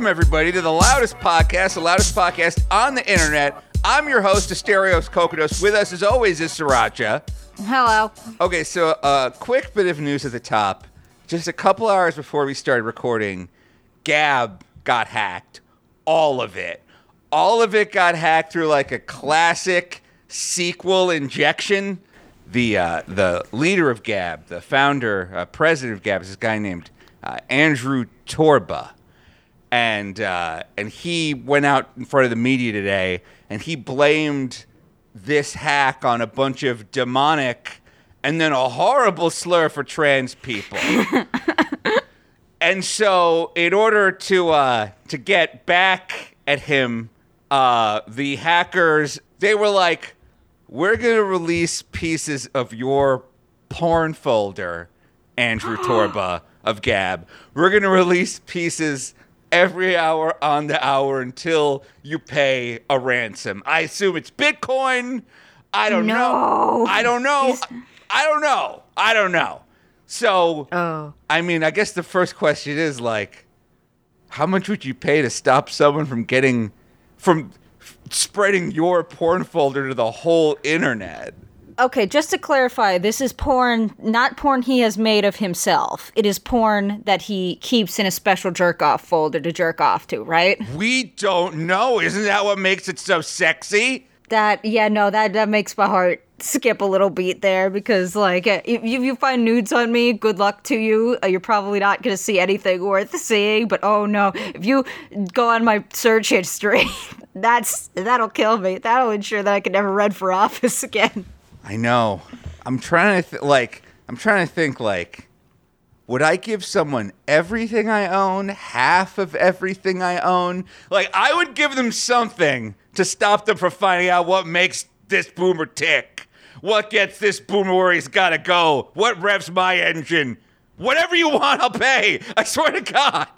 Welcome, everybody, to the loudest podcast, the loudest podcast on the internet. I'm your host, Asterios Kokodos. With us, as always, is Sriracha. Hello. Okay, so a uh, quick bit of news at the top. Just a couple hours before we started recording, Gab got hacked. All of it. All of it got hacked through like a classic SQL injection. The uh, the leader of Gab, the founder, uh, president of Gab, is this guy named uh, Andrew Torba, and uh, and he went out in front of the media today, and he blamed this hack on a bunch of demonic, and then a horrible slur for trans people. and so, in order to uh, to get back at him, uh, the hackers they were like we're going to release pieces of your porn folder, Andrew Torba of Gab. We're going to release pieces every hour on the hour until you pay a ransom. I assume it's Bitcoin. I don't know. No. I don't know. I don't know. I don't know. So, Oh. I mean, I guess the first question is like, how much would you pay to stop someone from getting, from f- spreading your porn folder to the whole internet? Okay, just to clarify, this is porn, not porn he has made of himself. It is porn that he keeps in a special jerk off folder to jerk off to, right? We don't know. Isn't that what makes it so sexy? That, yeah, no, that, that makes my heart skip a little beat there because, like, uh, if you, you find nudes on me, good luck to you. Uh, you're probably not going to see anything worth seeing, but oh no, if you go on my search history, that's that'll kill me. That'll ensure that I can never run for office again. I know. I'm trying to th- like. I'm trying to think like. Would I give someone everything I own, half of everything I own? Like, I would give them something to stop them from finding out what makes this boomer tick. What gets this boomer where he's gotta go? What revs my engine? Whatever you want, I'll pay. I swear to God.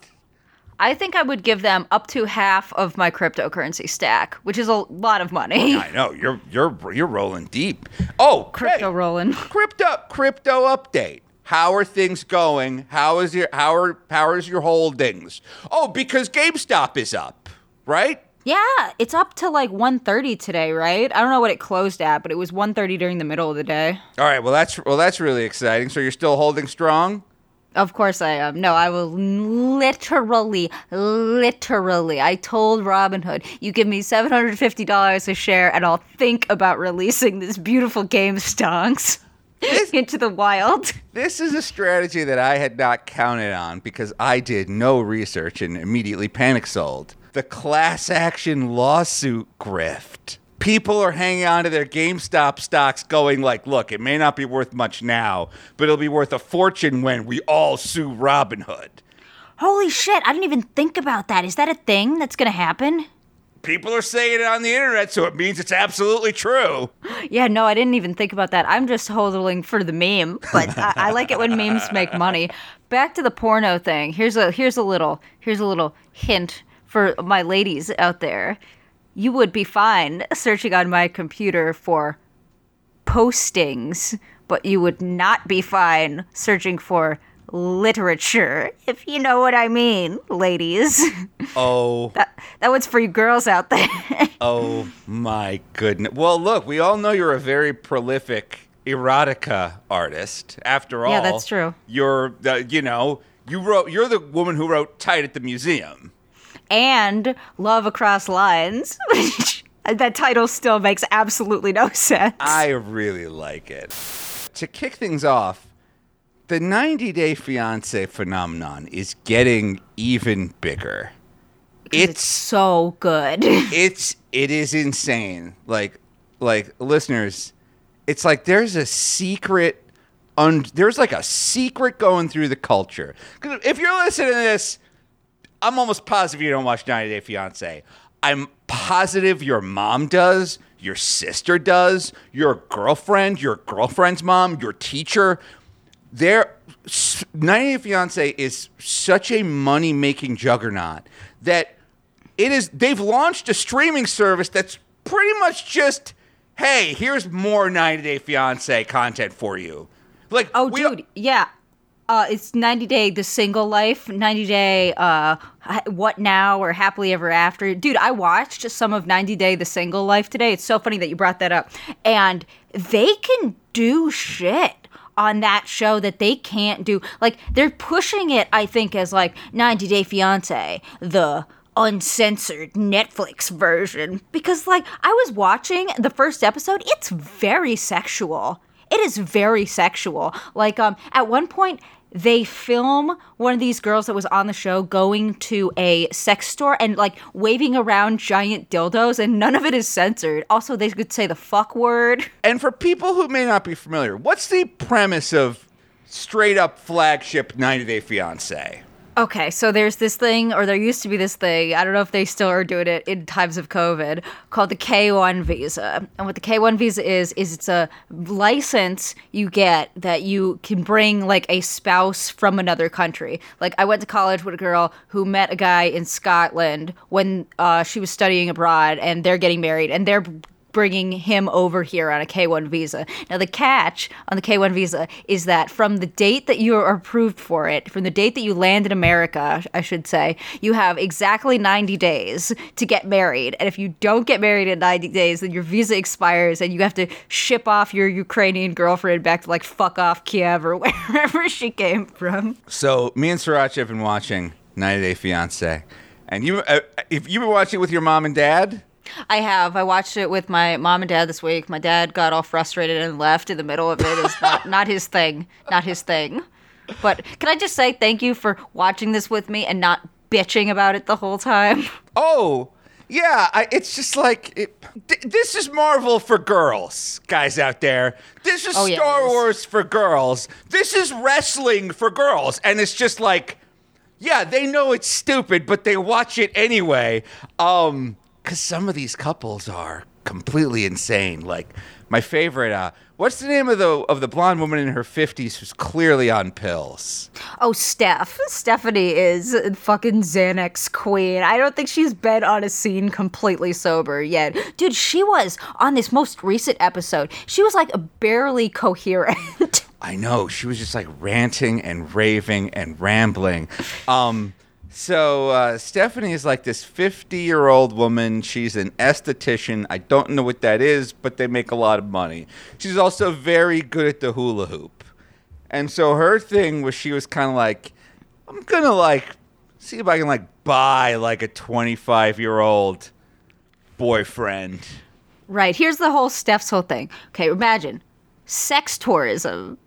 I think I would give them up to half of my cryptocurrency stack, which is a lot of money. I know you're you're you're rolling deep. Oh, Crypto hey, rolling. crypto crypto update. How are things going? How is your how are how is your holdings? Oh, because GameStop is up, right? Yeah, it's up to like 130 today, right? I don't know what it closed at, but it was 130 during the middle of the day. All right. Well, that's well that's really exciting. So you're still holding strong. Of course I am. No, I will literally, literally. I told Robinhood, you give me $750 a share and I'll think about releasing this beautiful game stonks into the wild. This is a strategy that I had not counted on because I did no research and immediately panic sold. The class action lawsuit grift. People are hanging on to their GameStop stocks going like, look, it may not be worth much now, but it'll be worth a fortune when we all sue Robinhood. Holy shit, I didn't even think about that. Is that a thing that's gonna happen? People are saying it on the internet, so it means it's absolutely true. Yeah, no, I didn't even think about that. I'm just holding for the meme, but I, I like it when memes make money. Back to the porno thing. Here's a here's a little here's a little hint for my ladies out there. You would be fine searching on my computer for postings, but you would not be fine searching for literature, if you know what I mean, ladies. Oh, that that one's for you girls out there. oh my goodness. Well, look, we all know you're a very prolific erotica artist. After all, Yeah, that's true. You're, uh, you know, you wrote. You're the woman who wrote "Tight at the Museum." And Love Across Lines, which uh, that title still makes absolutely no sense. I really like it. To kick things off, the 90 Day Fiance phenomenon is getting even bigger. it's so good. it's it is insane. Like like listeners, it's like there's a secret un, there's like a secret going through the culture. if you're listening to this, I'm almost positive you don't watch 90 Day Fiance. I'm positive your mom does, your sister does, your girlfriend, your girlfriend's mom, your teacher. Their 90 Day Fiance is such a money making juggernaut that it is they've launched a streaming service that's pretty much just hey here's more 90 day fiance content for you like Oh, dude, yeah. Uh, it's 90 Day The Single Life, 90 Day uh, What Now or Happily Ever After. Dude, I watched some of 90 Day The Single Life today. It's so funny that you brought that up. And they can do shit on that show that they can't do. Like, they're pushing it, I think, as like 90 Day Fiance, the uncensored Netflix version. Because, like, I was watching the first episode, it's very sexual. It is very sexual. Like, um, at one point, they film one of these girls that was on the show going to a sex store and like waving around giant dildos and none of it is censored. Also, they could say the fuck word. And for people who may not be familiar, what's the premise of straight up flagship 90 Day Fiance? Okay, so there's this thing, or there used to be this thing, I don't know if they still are doing it in times of COVID, called the K1 visa. And what the K1 visa is, is it's a license you get that you can bring like a spouse from another country. Like, I went to college with a girl who met a guy in Scotland when uh, she was studying abroad, and they're getting married, and they're bringing him over here on a K1 visa. Now, the catch on the K1 visa is that from the date that you are approved for it, from the date that you land in America, I should say, you have exactly 90 days to get married. And if you don't get married in 90 days, then your visa expires and you have to ship off your Ukrainian girlfriend back to like fuck off Kiev or wherever she came from. So, me and Sriracha have been watching 90 Day Fiance. And you, uh, if you've been watching it with your mom and dad, I have. I watched it with my mom and dad this week. My dad got all frustrated and left in the middle of it. It's not not his thing. Not his thing. But can I just say thank you for watching this with me and not bitching about it the whole time? oh, yeah, I, it's just like it, th- this is Marvel for girls, guys out there. This is Oh, yeah, Star is. Wars for girls. This is wrestling for girls, and it's just like, yeah, they know it's stupid, but they watch it anyway. Um, because some of these couples are completely insane. Like my favorite, uh, what's the name of the of the blonde woman in her fifties who's clearly on pills? Oh, Steph. Stephanie is fucking Xanax queen. I don't think she's been on a scene completely sober yet. Dude, she was on this most recent episode. She was like barely coherent. I know she was just like ranting and raving and rambling. Um, so uh, Stephanie is like this fifty-year-old woman. She's an esthetician. I don't know what that is, but they make a lot of money. She's also very good at the hula hoop, and so her thing was she was kind of like, I'm gonna like see if I can like buy like a twenty-five-year-old boyfriend. right. Here's the whole Steph's whole thing. Okay, imagine sex tourism,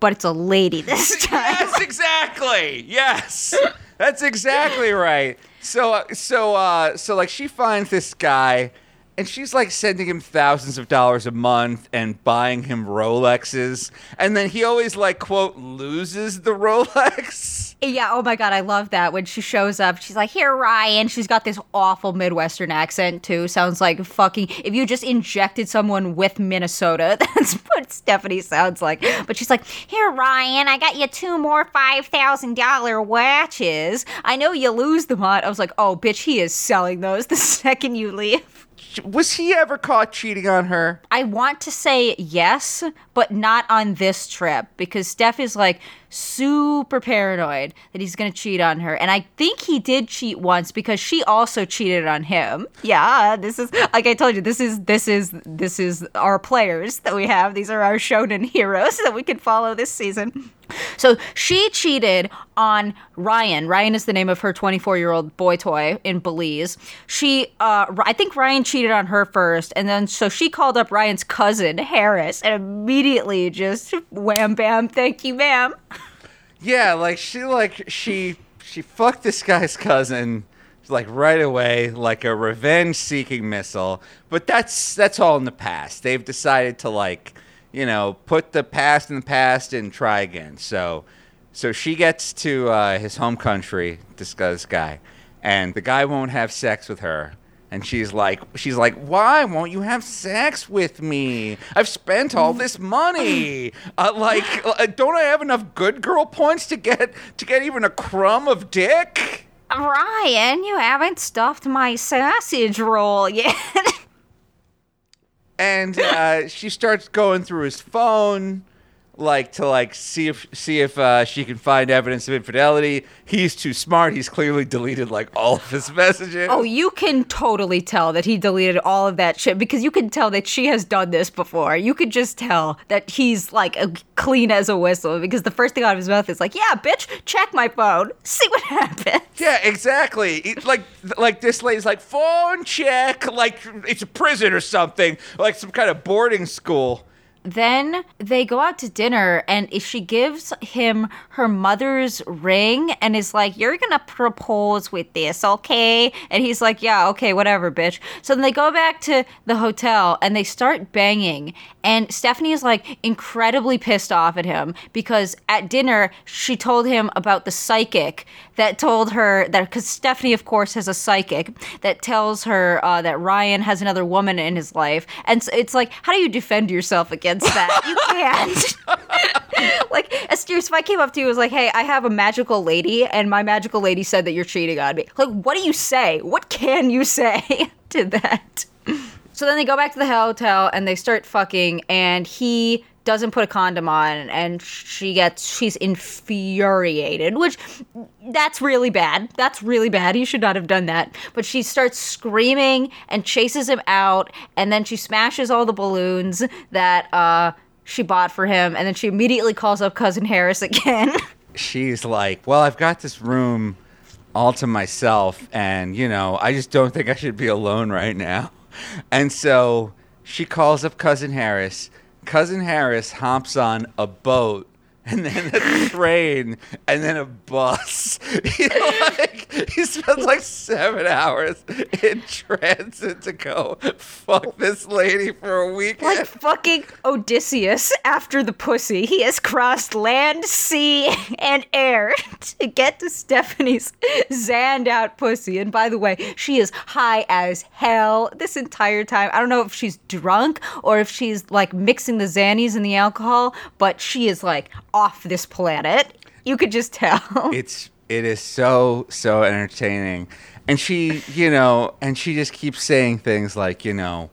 but it's a lady this time. Yes, exactly. Yes, that's exactly right. So, uh, so, uh, so, like, she finds this guy, and she's like sending him thousands of dollars a month and buying him Rolexes, and then he always like quote loses the Rolex. Yeah, oh my god, I love that. When she shows up, she's like, Here, Ryan. She's got this awful Midwestern accent, too. Sounds like fucking. If you just injected someone with Minnesota, that's what Stephanie sounds like. But she's like, Here, Ryan, I got you two more $5,000 watches. I know you lose them on. I was like, Oh, bitch, he is selling those the second you leave. Was he ever caught cheating on her? I want to say yes, but not on this trip because Steph is like super paranoid that he's going to cheat on her. And I think he did cheat once because she also cheated on him. Yeah, this is like I told you, this is this is this is our players that we have. These are our shonen heroes that we can follow this season. So she cheated on Ryan. Ryan is the name of her 24 year old boy toy in Belize. She, uh, I think Ryan cheated on her first, and then so she called up Ryan's cousin Harris and immediately just wham bam, thank you, ma'am. Yeah, like she like she she fucked this guy's cousin like right away like a revenge seeking missile. But that's that's all in the past. They've decided to like, you know, put the past in the past and try again. So so she gets to uh, his home country, this, guy, and the guy won't have sex with her. And she's like, she's like, why won't you have sex with me? I've spent all this money. Uh, like, uh, don't I have enough good girl points to get to get even a crumb of dick? Ryan, you haven't stuffed my sausage roll yet. And uh, she starts going through his phone, like to like see if see if uh, she can find evidence of infidelity. He's too smart. He's clearly deleted like all of his messages. Oh, you can totally tell that he deleted all of that shit because you can tell that she has done this before. You could just tell that he's like a, clean as a whistle because the first thing out of his mouth is like, "Yeah, bitch, check my phone, see what happens." Yeah, exactly. It- like like this lady's like phone check, like it's a prison or something, like some kind of boarding school. Then they go out to dinner, and she gives him her mother's ring and is like, You're gonna propose with this, okay? And he's like, Yeah, okay, whatever, bitch. So then they go back to the hotel and they start banging. And Stephanie is like incredibly pissed off at him because at dinner, she told him about the psychic that told her that, because Stephanie, of course, has a psychic that tells her uh, that Ryan has another woman in his life. And so it's like, how do you defend yourself against that? You can't. like, Astute, if I came up to you and was like, hey, I have a magical lady, and my magical lady said that you're cheating on me. Like, what do you say? What can you say to that? So then they go back to the hotel and they start fucking, and he doesn't put a condom on, and she gets she's infuriated, which that's really bad. That's really bad. He should not have done that. But she starts screaming and chases him out, and then she smashes all the balloons that uh, she bought for him, and then she immediately calls up cousin Harris again. She's like, "Well, I've got this room all to myself, and you know, I just don't think I should be alone right now." And so she calls up cousin Harris. Cousin Harris hops on a boat and then a train and then a bus. He like he spends like seven hours in transit to go fuck this lady for a weekend. like fucking Odysseus after the pussy. He has crossed land, sea, and air to get to Stephanie's zanned out pussy. And by the way, she is high as hell this entire time. I don't know if she's drunk or if she's like mixing the Xannies and the alcohol, but she is like off this planet. You could just tell. it's it is so so entertaining and she you know and she just keeps saying things like you know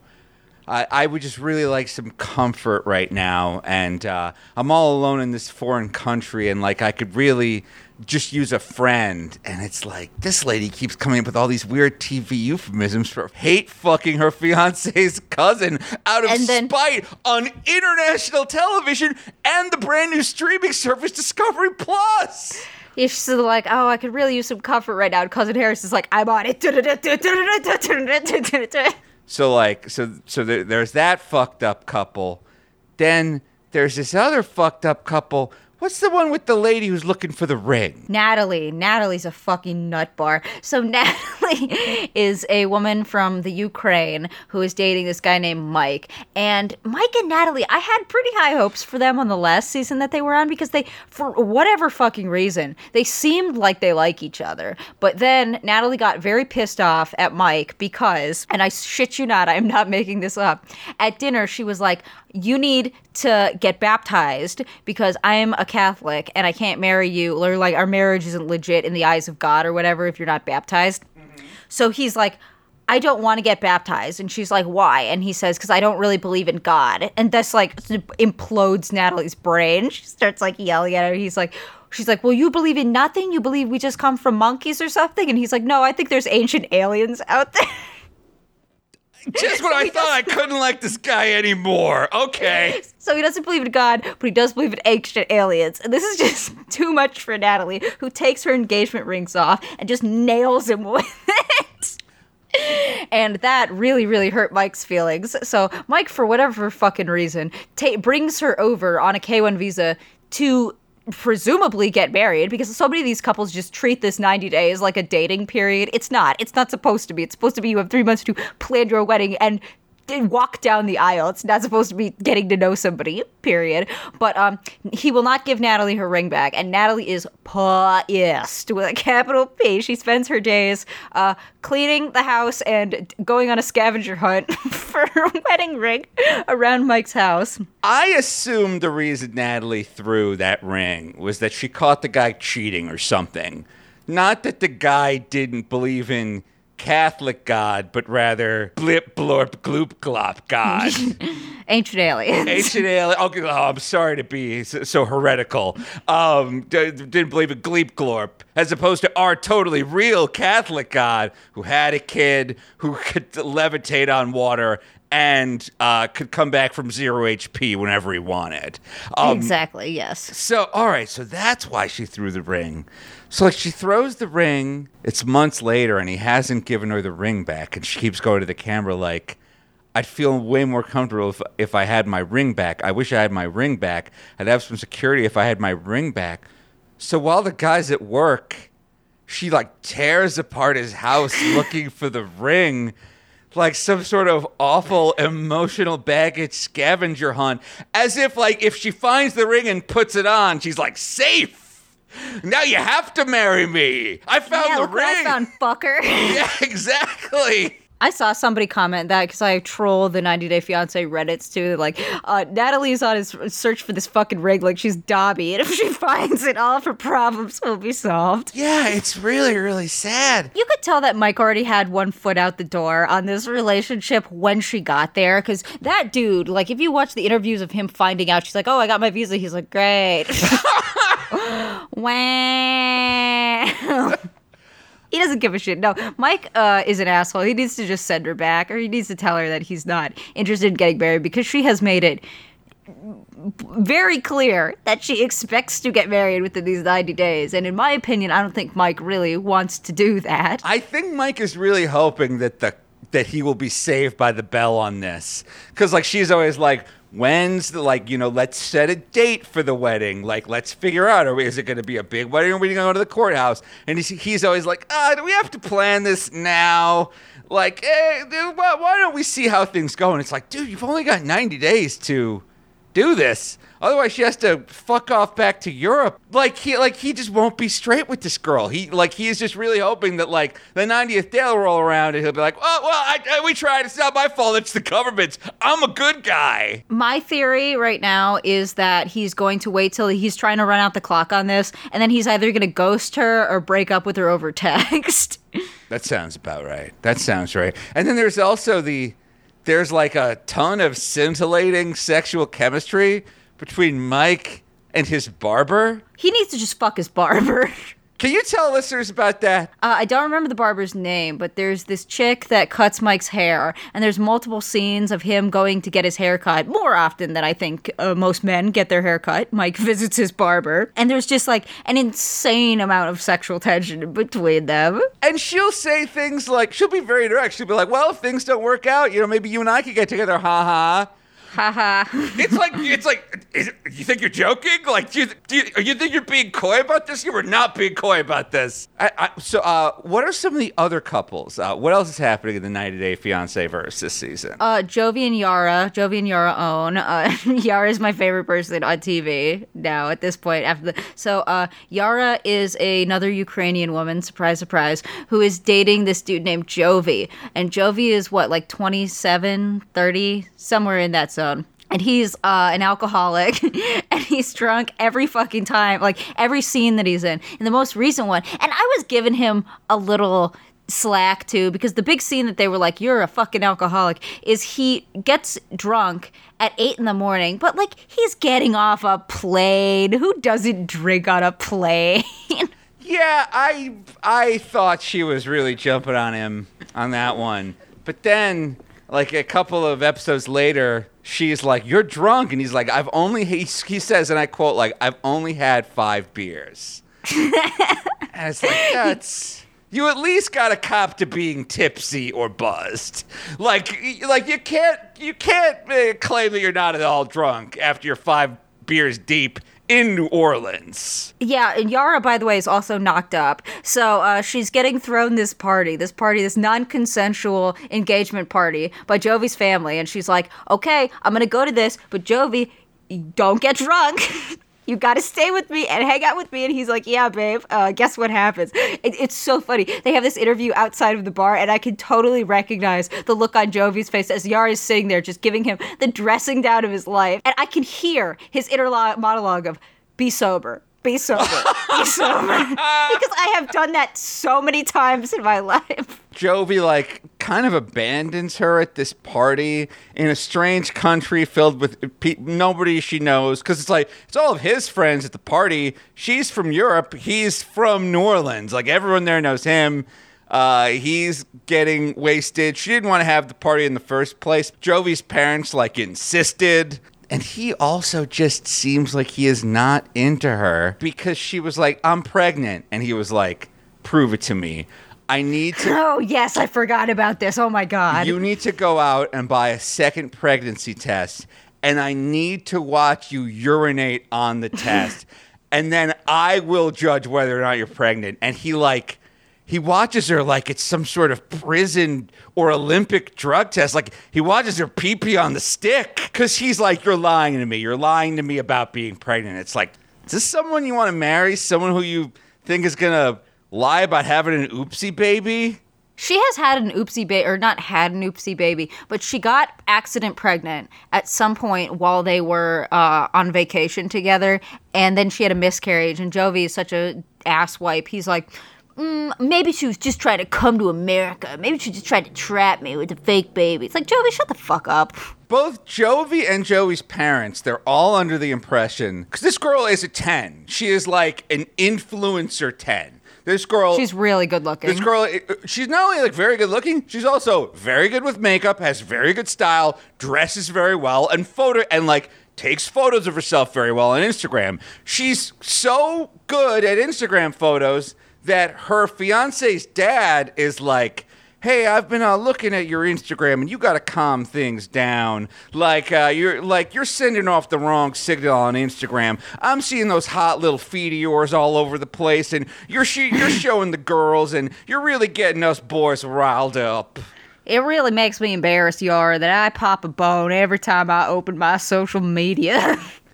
I, I would just really like some comfort right now and uh, i'm all alone in this foreign country and like i could really just use a friend and it's like this lady keeps coming up with all these weird tv euphemisms for hate fucking her fiance's cousin out of then- spite on international television and the brand new streaming service discovery plus If she's like, oh, I could really use some comfort right now. And Cousin Harris is like, I'm on it. So like so so there, there's that fucked up couple. Then there's this other fucked up couple. What's the one with the lady who's looking for the ring? Natalie. Natalie's a fucking nut bar. So Natalie is a woman from the Ukraine who is dating this guy named Mike. And Mike and Natalie, I had pretty high hopes for them on the last season that they were on because they, for whatever fucking reason, they seemed like they like each other. But then Natalie got very pissed off at Mike because, and I shit you not, I am not making this up. At dinner, she was like, you need to get baptized because I am a Catholic and I can't marry you, or like our marriage isn't legit in the eyes of God or whatever if you're not baptized. Mm-hmm. So he's like, I don't want to get baptized. And she's like, why? And he says, because I don't really believe in God. And this like implodes Natalie's brain. She starts like yelling at her. He's like, She's like, Well, you believe in nothing? You believe we just come from monkeys or something? And he's like, No, I think there's ancient aliens out there. Just when I thought I couldn't like this guy anymore. Okay. So he doesn't believe in God, but he does believe in ancient aliens. And this is just too much for Natalie, who takes her engagement rings off and just nails him with it. And that really, really hurt Mike's feelings. So Mike, for whatever fucking reason, ta- brings her over on a K1 visa to presumably get married because so many of these couples just treat this 90 days like a dating period. It's not. It's not supposed to be. It's supposed to be you have three months to plan your wedding and walk down the aisle. It's not supposed to be getting to know somebody, period. But um, he will not give Natalie her ring back, and Natalie is pissed with a capital P. She spends her days uh, cleaning the house and going on a scavenger hunt for her wedding ring around Mike's house. I assumed the reason Natalie threw that ring was that she caught the guy cheating or something. Not that the guy didn't believe in Catholic God, but rather blip blorp gloop glop God. Ancient aliens. Ancient alien. Okay, oh, I'm sorry to be so, so heretical. Um, d- didn't believe a in Gleepglorp, as opposed to our totally real Catholic God who had a kid who could levitate on water and uh, could come back from zero HP whenever he wanted. Um, exactly. Yes. so, all right, so that's why she threw the ring. So, like, she throws the ring. It's months later, and he hasn't given her the ring back, and she keeps going to the camera like. I'd feel way more comfortable if, if I had my ring back. I wish I had my ring back. I'd have some security if I had my ring back. So while the guy's at work, she like tears apart his house looking for the ring like some sort of awful emotional baggage scavenger hunt as if like if she finds the ring and puts it on she's like safe now you have to marry me i found yeah, the look ring what I found, fucker. yeah exactly I saw somebody comment that because I troll the 90 Day Fiance Reddits too. Like, uh, Natalie's on his search for this fucking ring like she's Dobby, and if she finds it, all of her problems will be solved. yeah it's really really sad You could tell that Mike already had one foot out the door on this relationship when she got there. Because that dude, like, if you watch the interviews of him finding out, she's like, "Oh, I got my visa." He's like, "Great." wow. He doesn't give a shit. No, Mike uh, is an asshole. He needs to just send her back, or he needs to tell her that he's not interested in getting married because she has made it very clear that she expects to get married within these 90 days. And in my opinion, I don't think Mike really wants to do that. I think Mike is really hoping that the that he will be saved by the bell on this because like she's always like when's the like you know let's set a date for the wedding. Like let's figure out are we, is it going to be a big wedding or are we going to go to the courthouse? And he's, he's always like ah do we have to plan this now? Like hey, dude, why, why don't we see how things go? And it's like dude you've only got 90 days to do this. Otherwise, she has to fuck off back to Europe. Like he, like he just won't be straight with this girl. He, like he is just really hoping that like the 90th day will roll around and he'll be like, oh well, I, I, we tried. It's not my fault. It's the government's. I'm a good guy. My theory right now is that he's going to wait till he's trying to run out the clock on this, and then he's either going to ghost her or break up with her over text. That sounds about right. That sounds right. And then there's also the there's like a ton of scintillating sexual chemistry between Mike and his barber. he needs to just fuck his barber. Can you tell listeners about that? Uh, I don't remember the barber's name, but there's this chick that cuts Mike's hair, and there's multiple scenes of him going to get his hair cut more often than I think uh, most men get their hair cut. Mike visits his barber, and there's just like an insane amount of sexual tension between them. And she'll say things like, she'll be very direct. She'll be like, well, if things don't work out, you know, maybe you and I could get together, ha ha. Haha. It's like, it's like, is, you think you're joking? Like, do you, do you, you think you're being coy about this? You were not being coy about this. I, I, so, uh, what are some of the other couples? Uh, what else is happening in the 90 Day Fiance verse this season? Uh, Jovi and Yara, Jovi and Yara own. Uh, Yara is my favorite person on TV now at this point. After the so, uh, Yara is another Ukrainian woman. Surprise, surprise, who is dating this dude named Jovi, and Jovi is what like 27, 30, somewhere in that zone. And he's uh, an alcoholic, and he's drunk every fucking time, like every scene that he's in. In the most recent one, and I was giving him a little slack too because the big scene that they were like you're a fucking alcoholic is he gets drunk at eight in the morning but like he's getting off a plane who doesn't drink on a plane Yeah, I I thought she was really jumping on him on that one. But then like a couple of episodes later, she's like, "You're drunk." And he's like, "I've only he, he says and I quote like, "I've only had 5 beers." and it's like that's you at least got a cop to being tipsy or buzzed. Like like you can't you can't uh, claim that you're not at all drunk after you're 5 beers deep in New Orleans. Yeah, and Yara, by the way, is also knocked up. So uh, she's getting thrown this party, this party, this non-consensual engagement party by Jovi's family, and she's like, "Okay, I'm gonna go to this, but Jovi, don't get drunk." You gotta stay with me and hang out with me. And he's like, Yeah, babe. Uh, guess what happens? It, it's so funny. They have this interview outside of the bar, and I can totally recognize the look on Jovi's face as Yara is sitting there just giving him the dressing down of his life. And I can hear his inner lo- monologue of, Be sober. Be sober. Be sober. because I have done that so many times in my life. Jovi like kind of abandons her at this party in a strange country filled with pe- nobody she knows because it's like it's all of his friends at the party. She's from Europe, he's from New Orleans. Like everyone there knows him. Uh, he's getting wasted. She didn't want to have the party in the first place. Jovi's parents like insisted. And he also just seems like he is not into her because she was like, I'm pregnant. And he was like, prove it to me. I need to. Oh yes, I forgot about this. Oh my god. You need to go out and buy a second pregnancy test, and I need to watch you urinate on the test, and then I will judge whether or not you're pregnant. And he like. He watches her like it's some sort of prison or Olympic drug test. Like he watches her pee pee on the stick because he's like, "You're lying to me. You're lying to me about being pregnant." It's like, is this someone you want to marry? Someone who you think is gonna lie about having an oopsie baby? She has had an oopsie baby, or not had an oopsie baby, but she got accident pregnant at some point while they were uh, on vacation together, and then she had a miscarriage. And Jovi is such a asswipe. He's like, mm, maybe she was just trying to come to America. Maybe she just tried to trap me with a fake baby. It's like Jovi, shut the fuck up. Both Jovi and Joey's parents, they're all under the impression because this girl is a 10. She is like an influencer 10. This girl She's really good looking. This girl, uh, she's not only like very good looking, she's also very good with makeup, has very good style, dresses very well, and photo and like takes photos of herself very well on Instagram. She's so good at Instagram photos that her fiance's dad is like, "Hey, I've been uh, looking at your Instagram, and you got to calm things down. Like uh, you're like you're sending off the wrong signal on Instagram. I'm seeing those hot little feet of yours all over the place, and you're you're showing the girls, and you're really getting us boys riled up." It really makes me embarrassed, Yara, that I pop a bone every time I open my social media.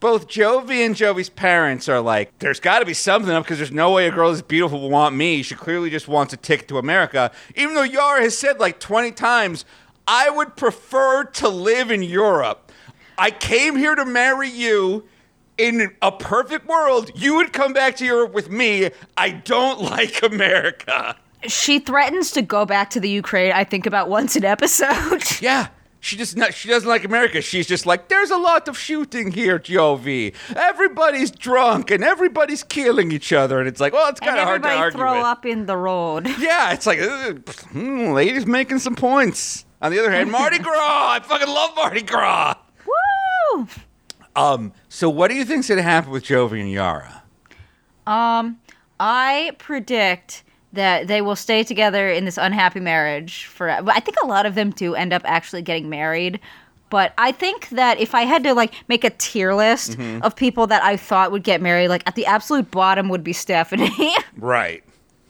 both Jovi and Jovi's parents are like, there's got to be something up because there's no way a girl this beautiful will want me. She clearly just wants a ticket to America. Even though Yara has said like 20 times, I would prefer to live in Europe. I came here to marry you. In a perfect world, you would come back to Europe with me. I don't like America. she threatens to go back to the Ukraine, I think, about once an episode. Yeah. She just not, she doesn't like America. She's just like, there's a lot of shooting here, Jovi. Everybody's drunk and everybody's killing each other, and it's like, well, it's kind of hard to everybody argue throw with. up in the road. Yeah, it's like, hmm, ladies making some points. On the other hand, Mardi Gras. I fucking love Mardi Gras. Woo! Um, so what do you think's gonna happen with Jovi and Yara? Um, I predict that they will stay together in this unhappy marriage for. But I think a lot of them do end up actually getting married. But I think that if I had to like make a tier list Mm-hmm. of people that I thought would get married, like at the absolute bottom would be Stephanie. Right.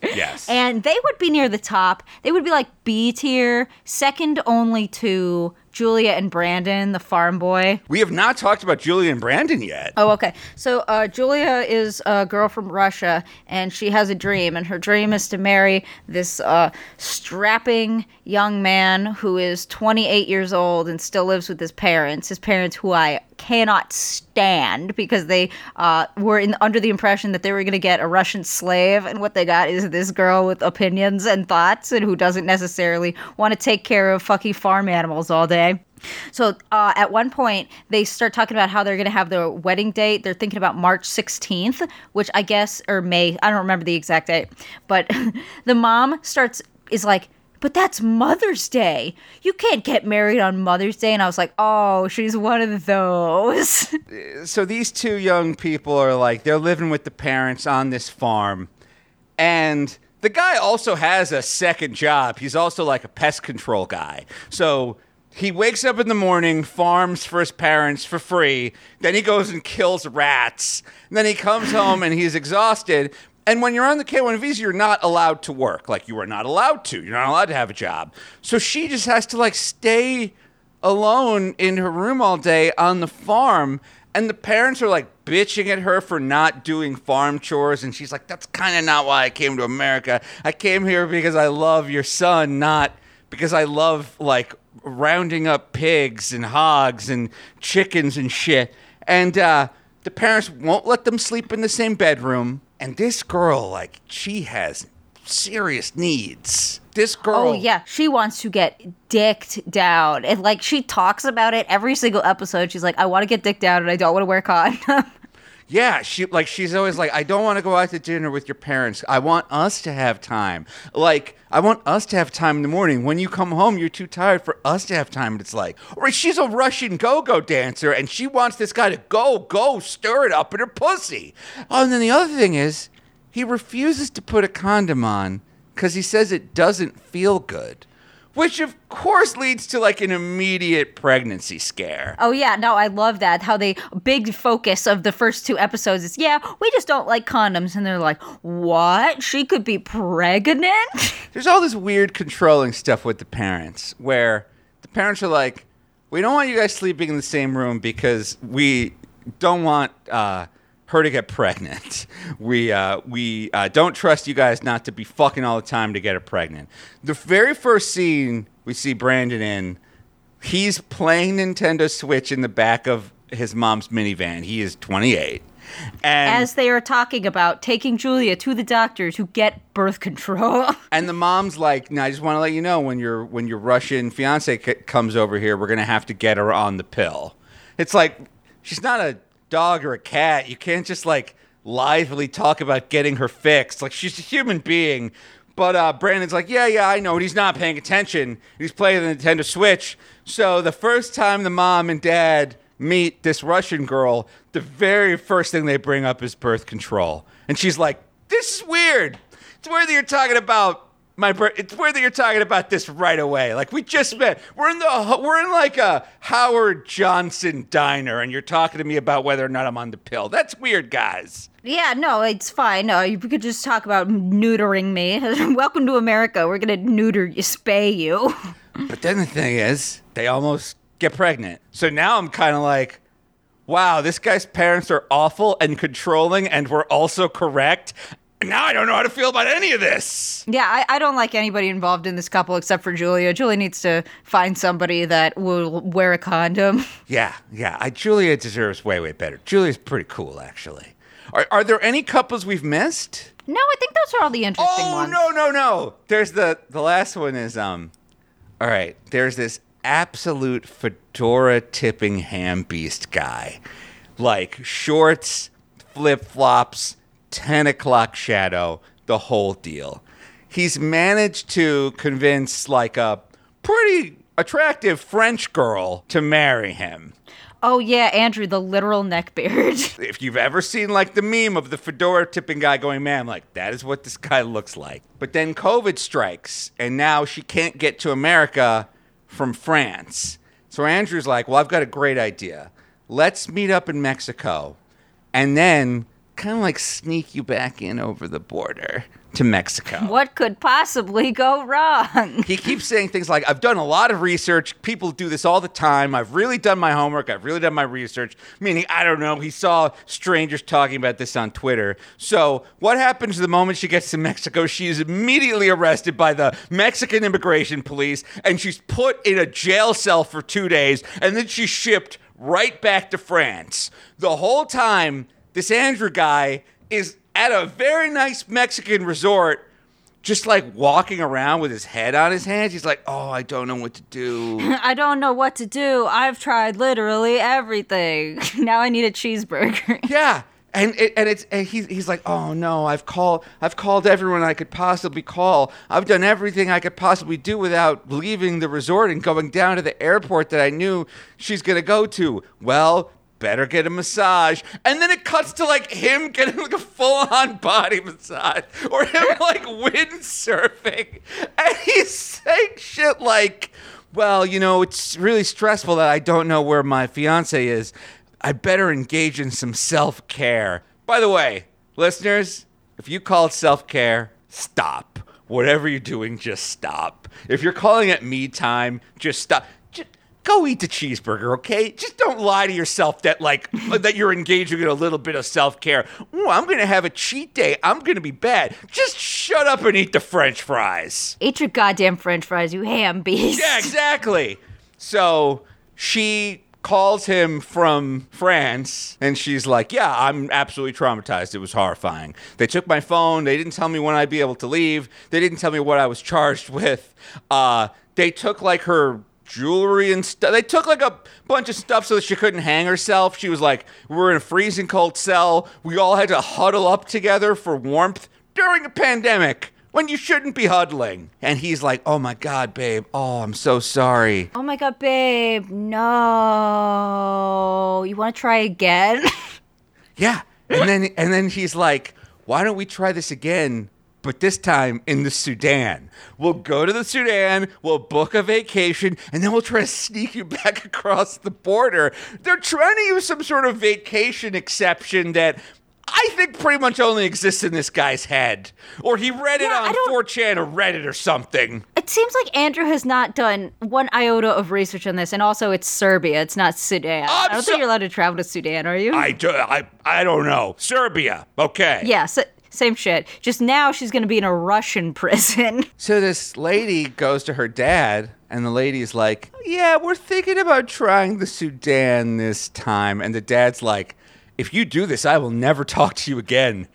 Yes. and they would be near the top. They would be like B tier, second only to Julia and Brandon, the farm boy. we have not talked about Julia and Brandon yet. Oh, okay. So uh, Julia is a girl from Russia, and she has a dream, and her dream is to marry this uh, strapping young man who is 28 years old and still lives with his parents. His parents, who I cannot stand because they uh, were in, under the impression that they were going to get a Russian slave, and what they got is this girl with opinions and thoughts, and who doesn't necessarily want to take care of fucking farm animals all day. So uh, at one point, they start talking about how they're going to have their wedding date. They're thinking about March 16th, which I guess, or May, I don't remember the exact date. But the mom starts, is like, but that's Mother's Day. You can't get married on Mother's Day. And I was like, oh, she's one of those. so these two young people are like they're living with the parents on this farm and the guy also has a second job he's also like a pest control guy so he wakes up in the morning farms for his parents for free then he goes and kills rats and then he comes home and he's exhausted and when you're on the K1 visa, you're not allowed to work. Like you are not allowed to. You're not allowed to have a job. So she just has to like stay alone in her room all day on the farm and the parents are like bitching at her for not doing farm chores and she's like that's kind of not why I came to America. I came here because I love your son, not because I love like rounding up pigs and hogs and chickens and shit. And uh the parents won't let them sleep in the same bedroom and this girl like she has serious needs. This oh, girl. Oh yeah, she wants to get dicked down, and like she talks about it every single episode. She's like, "I want to get dicked down, and I don't want to wear condom." Yeah, she like she's always like, I don't want to go out to dinner with your parents. I want us to have time. Like, I want us to have time in the morning. When you come home, you're too tired for us to have time. And it's like, or she's a Russian go-go dancer, and she wants this guy to go, go, stir it up in her pussy. Oh, and then the other thing is, he refuses to put a condom on because he says it doesn't feel good. Which of course leads to like an immediate pregnancy scare. Oh yeah, no, I love that. How they big focus of the first two episodes is yeah, we just don't like condoms, and they're like, what? She could be pregnant? There's all this weird controlling stuff with the parents where the parents are like, we don't want you guys sleeping in the same room because we don't want uh, her to get pregnant. We uh, we uh, don't trust you guys not to be fucking all the time to get her pregnant. The very first scene we see Brandon in, he's playing Nintendo Switch in the back of his mom's minivan. He is 28. And As they are talking about taking Julia to the doctor to get birth control. And the mom's like, "No, I just want to let you know when your when your Russian fiance c- comes over here, we're gonna have to get her on the pill." It's like she's not a dog or a cat. You can't just like lively talk about getting her fixed. Like she's a human being. But uh, Brandon's like, "Yeah, yeah, I know." And he's not paying attention. He's playing the Nintendo Switch. So the first time the mom and dad meet this Russian girl, the very first thing they bring up is birth control, and she's like, "This is weird." It's weird that you're talking about my birth. It's weird that you're talking about this right away. Like we just met. We're in the. We're in like a Howard Johnson diner, and you're talking to me about whether or not I'm on the pill. That's weird, guys. yeah, no, it's fine. No, you could just talk about neutering me. Welcome to America. We're gonna neuter you, spay you. But then the thing is, they almost get pregnant. So now I'm kind of like, wow, this guy's parents are awful and controlling, and we're also correct. Now I don't know how to feel about any of this. Yeah, I, I don't like anybody involved in this couple except for Julia. Julia needs to find somebody that will wear a condom. Yeah, yeah. I, Julia deserves way, way better. Julia's pretty cool, actually. Are, are there any couples we've missed? No, I think those are all the interesting Oh ones. Oh no, no, no! There's the the last one is um. All right, there's this absolute fedora tipping ham beast guy, like shorts, flip flops, ten o'clock shadow, the whole deal. He's managed to convince like a pretty attractive French girl to marry him. Oh yeah, Andrew, the literal neckbeard. if you've ever seen like the meme of the fedora tipping guy going, man, like that is what this guy looks like. But then COVID strikes, and now she can't get to America from France. So Andrew's like, well, I've got a great idea. Let's meet up in Mexico, and then kind of like sneak you back in over the border to Mexico. what could possibly go wrong? He keeps saying things like, I've done a lot of research. People do this all the time. I've really done my homework. I've really done my research. Meaning, I don't know, he saw strangers talking about this on Twitter. So, what happens the moment she gets to Mexico? She is immediately arrested by the Mexican immigration police and she's put in a jail cell for two days and then she's shipped right back to France. The whole time, this Andrew guy is at a very nice Mexican resort just like walking around with his head on his hands. He's like, "Oh, I don't know what to do." I don't know what to do. I've tried literally everything. now I need a cheeseburger. yeah, and it, and it's and he's he's like, "Oh no, I've called I've called everyone I could possibly call. I've done everything I could possibly do without leaving the resort and going down to the airport that I knew she's gonna go to." Well. Better get a massage, and then it cuts to like him getting like a full-on body massage, or him like windsurfing, and he's saying shit like, "Well, you know, it's really stressful that I don't know where my fiance is. I better engage in some self care. By the way, listeners, if you call it self care, stop. Whatever you're doing, just stop. If you're calling it me time, just stop. Go eat the cheeseburger, okay? Just don't lie to yourself that like that you're engaging in a little bit of self care. Oh, I'm gonna have a cheat day. I'm gonna be bad. Just shut up and eat the French fries. Eat your goddamn french fries, you ham beast. Yeah, exactly. So she calls him from France and she's like, Yeah, I'm absolutely traumatized. It was horrifying. They took my phone. They didn't tell me when I'd be able to leave. They didn't tell me what I was charged with. Uh, they took like her jewelry and stuff. They took like a bunch of stuff so that she couldn't hang herself. She was like, "We're in a freezing cold cell. We all had to huddle up together for warmth during a pandemic when you shouldn't be huddling. And he's like, Oh my God, babe. Oh, I'm so sorry. Oh my god, babe. No. You want to try again? Yeah. And then and then he's like, "Why don't we try this again?" But this time in the Sudan. We'll go to the Sudan, we'll book a vacation, and then we'll try to sneak you back across the border. They're trying to use some sort of vacation exception that I think pretty much only exists in this guy's head. Or he read it Yeah, I on 4chan or Reddit or something. it seems like Andrew has not done one iota of research on this, and also it's Serbia, it's not Sudan. I I'm don't so- think you're allowed to travel to Sudan, are you? I, do, I, I don't know. Serbia. Okay. yeah, s same shit. Just now she's going to be in a Russian prison. So this lady goes to her dad, and the lady's like, Yeah, we're thinking about trying the Sudan this time. And the dad's like, If you do this, I will never talk to you again.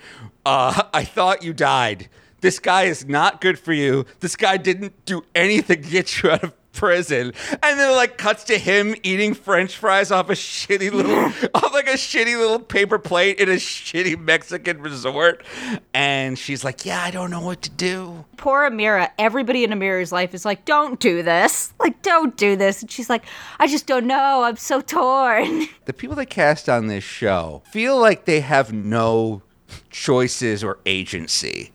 Uh, I thought you died. This guy is not good for you. This guy didn't do anything to get you out of prison. And then it like cuts to him eating French fries off a shitty little off like a shitty little paper plate in a shitty Mexican resort. And she's like, Yeah, I don't know what to do. Poor Amira, everybody in Amira's life is like, don't do this. Like, don't do this. And she's like, I just don't know. I'm so torn. the people that cast on this show feel like they have no choices or agency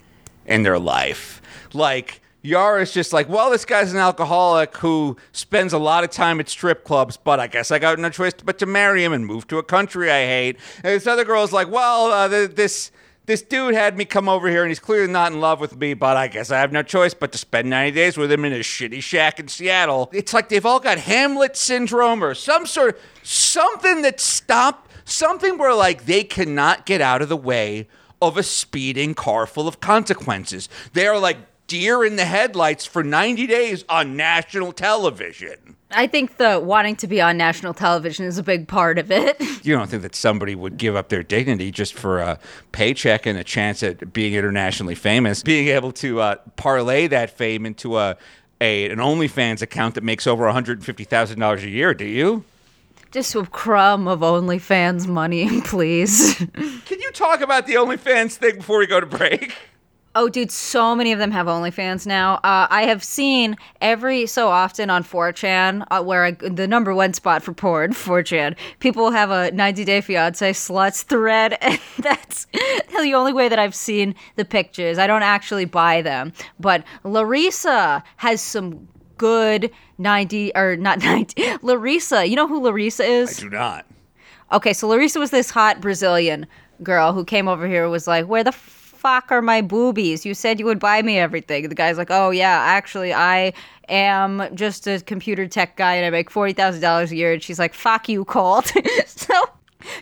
in their life. Like Yara's just like, well, this guy's an alcoholic who spends a lot of time at strip clubs, but I guess I got no choice but to marry him and move to a country I hate. And this other girl's like, well, uh, th- this this dude had me come over here and he's clearly not in love with me, but I guess I have no choice but to spend 90 days with him in a shitty shack in Seattle. It's like they've all got Hamlet syndrome or some sort of something that stop something where like they cannot get out of the way of a speeding car full of consequences. They are like deer in the headlights for 90 days on national television. I think the wanting to be on national television is a big part of it. You don't think that somebody would give up their dignity just for a paycheck and a chance at being internationally famous, being able to uh, parlay that fame into a, a an OnlyFans account that makes over $150,000 a year, do you? Just a crumb of OnlyFans money, please. Can you talk about the OnlyFans thing before we go to break? Oh, dude, so many of them have OnlyFans now. Uh, I have seen every so often on 4chan, uh, where I, the number one spot for porn, 4chan, people have a 90 Day Fiance sluts thread, and that's the only way that I've seen the pictures. I don't actually buy them, but Larissa has some good 90 or not 90. Larissa, you know who Larissa is? I do not. Okay, so Larissa was this hot Brazilian girl who came over here and was like, Where the fuck are my boobies? You said you would buy me everything. The guy's like, Oh, yeah, actually, I am just a computer tech guy and I make $40,000 a year. And she's like, Fuck you, Colt. so.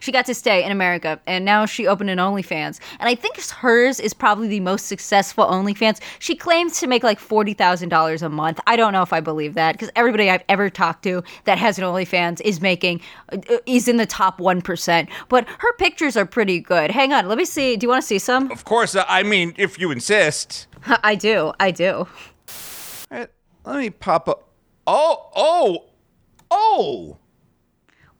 She got to stay in America, and now she opened an OnlyFans. And I think hers is probably the most successful OnlyFans. She claims to make like forty thousand dollars a month. I don't know if I believe that because everybody I've ever talked to that has an OnlyFans is making uh, is in the top one percent. But her pictures are pretty good. Hang on, let me see. Do you want to see some? Of course, uh, I mean, if you insist. I do. I do. Right, let me pop up. Oh, oh, oh.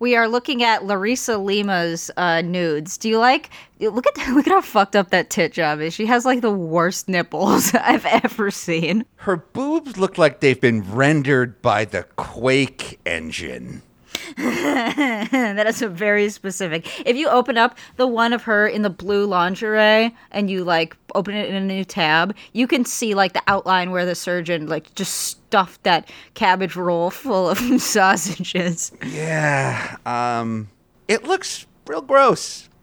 We are looking at Larissa Lima's uh, nudes. Do you like? Look at look at how fucked up that tit job is. She has like the worst nipples I've ever seen. Her boobs look like they've been rendered by the Quake engine. that is a very specific. If you open up the one of her in the blue lingerie and you like open it in a new tab, you can see like the outline where the surgeon like just stuffed that cabbage roll full of sausages. Yeah. Um, it looks real gross.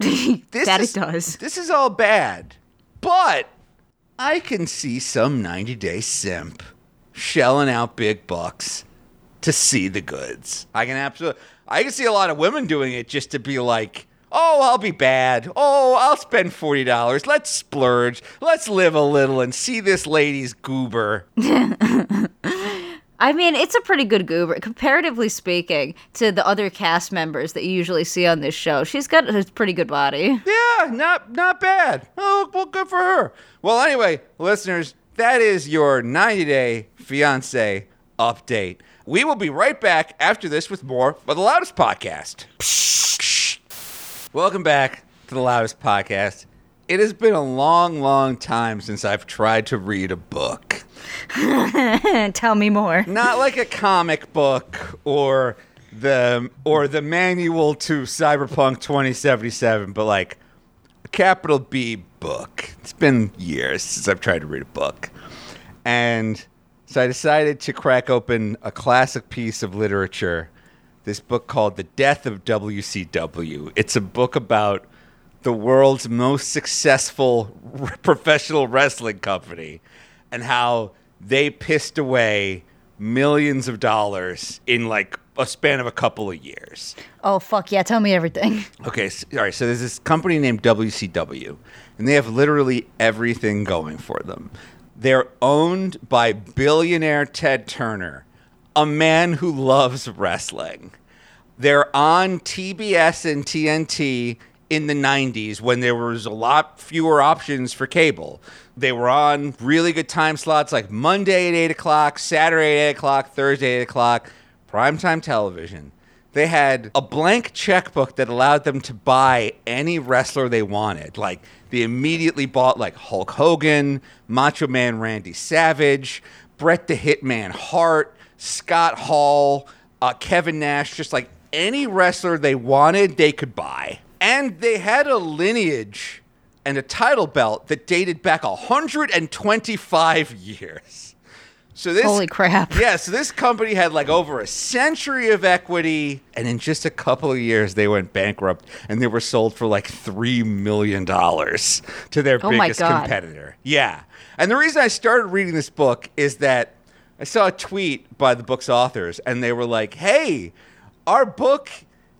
This That it is, does. This is all bad, but I can see some 90 day simp shelling out big bucks to see the goods. I can absolutely, I can see a lot of women doing it just to be like, oh, I'll be bad. Oh, I'll spend $40. Let's splurge. Let's live a little and see this lady's goober. I mean, it's a pretty good goober, comparatively speaking, to the other cast members that you usually see on this show. She's got a pretty good body. Yeah, not not bad. Oh, well, good for her. Well, anyway, listeners, that is your 90 day fiance update. We will be right back after this with more of the Loudest Podcast. Welcome back to the Loudest Podcast. It has been a long, long time since I've tried to read a book. Tell me more. Not like a comic book or the or the manual to Cyberpunk 2077, but like a capital B book. It's been years since I've tried to read a book. And so I decided to crack open a classic piece of literature, this book called The Death of WCW. It's a book about the world's most successful professional wrestling company and how they pissed away millions of dollars in like a span of a couple of years. Oh, fuck yeah. Tell me everything. Okay, so, all right. So there's this company named WCW, and they have literally everything going for them. They're owned by billionaire Ted Turner, a man who loves wrestling. They're on TBS and TNT in the 90s when there was a lot fewer options for cable. They were on really good time slots like Monday at 8 o'clock, Saturday at 8 o'clock, Thursday at 8 o'clock, primetime television. They had a blank checkbook that allowed them to buy any wrestler they wanted. Like they immediately bought like Hulk Hogan, Macho Man Randy Savage, Bret the Hitman Hart, Scott Hall, uh, Kevin Nash, just like any wrestler they wanted, they could buy. And they had a lineage and a title belt that dated back 125 years. So this Holy crap. yeah, so this company had like over a century of equity, and in just a couple of years, they went bankrupt and they were sold for like $3 million to their Oh biggest competitor. Yeah. And the reason I started reading this book is that I saw a tweet by the book's authors, and they were like, hey, our book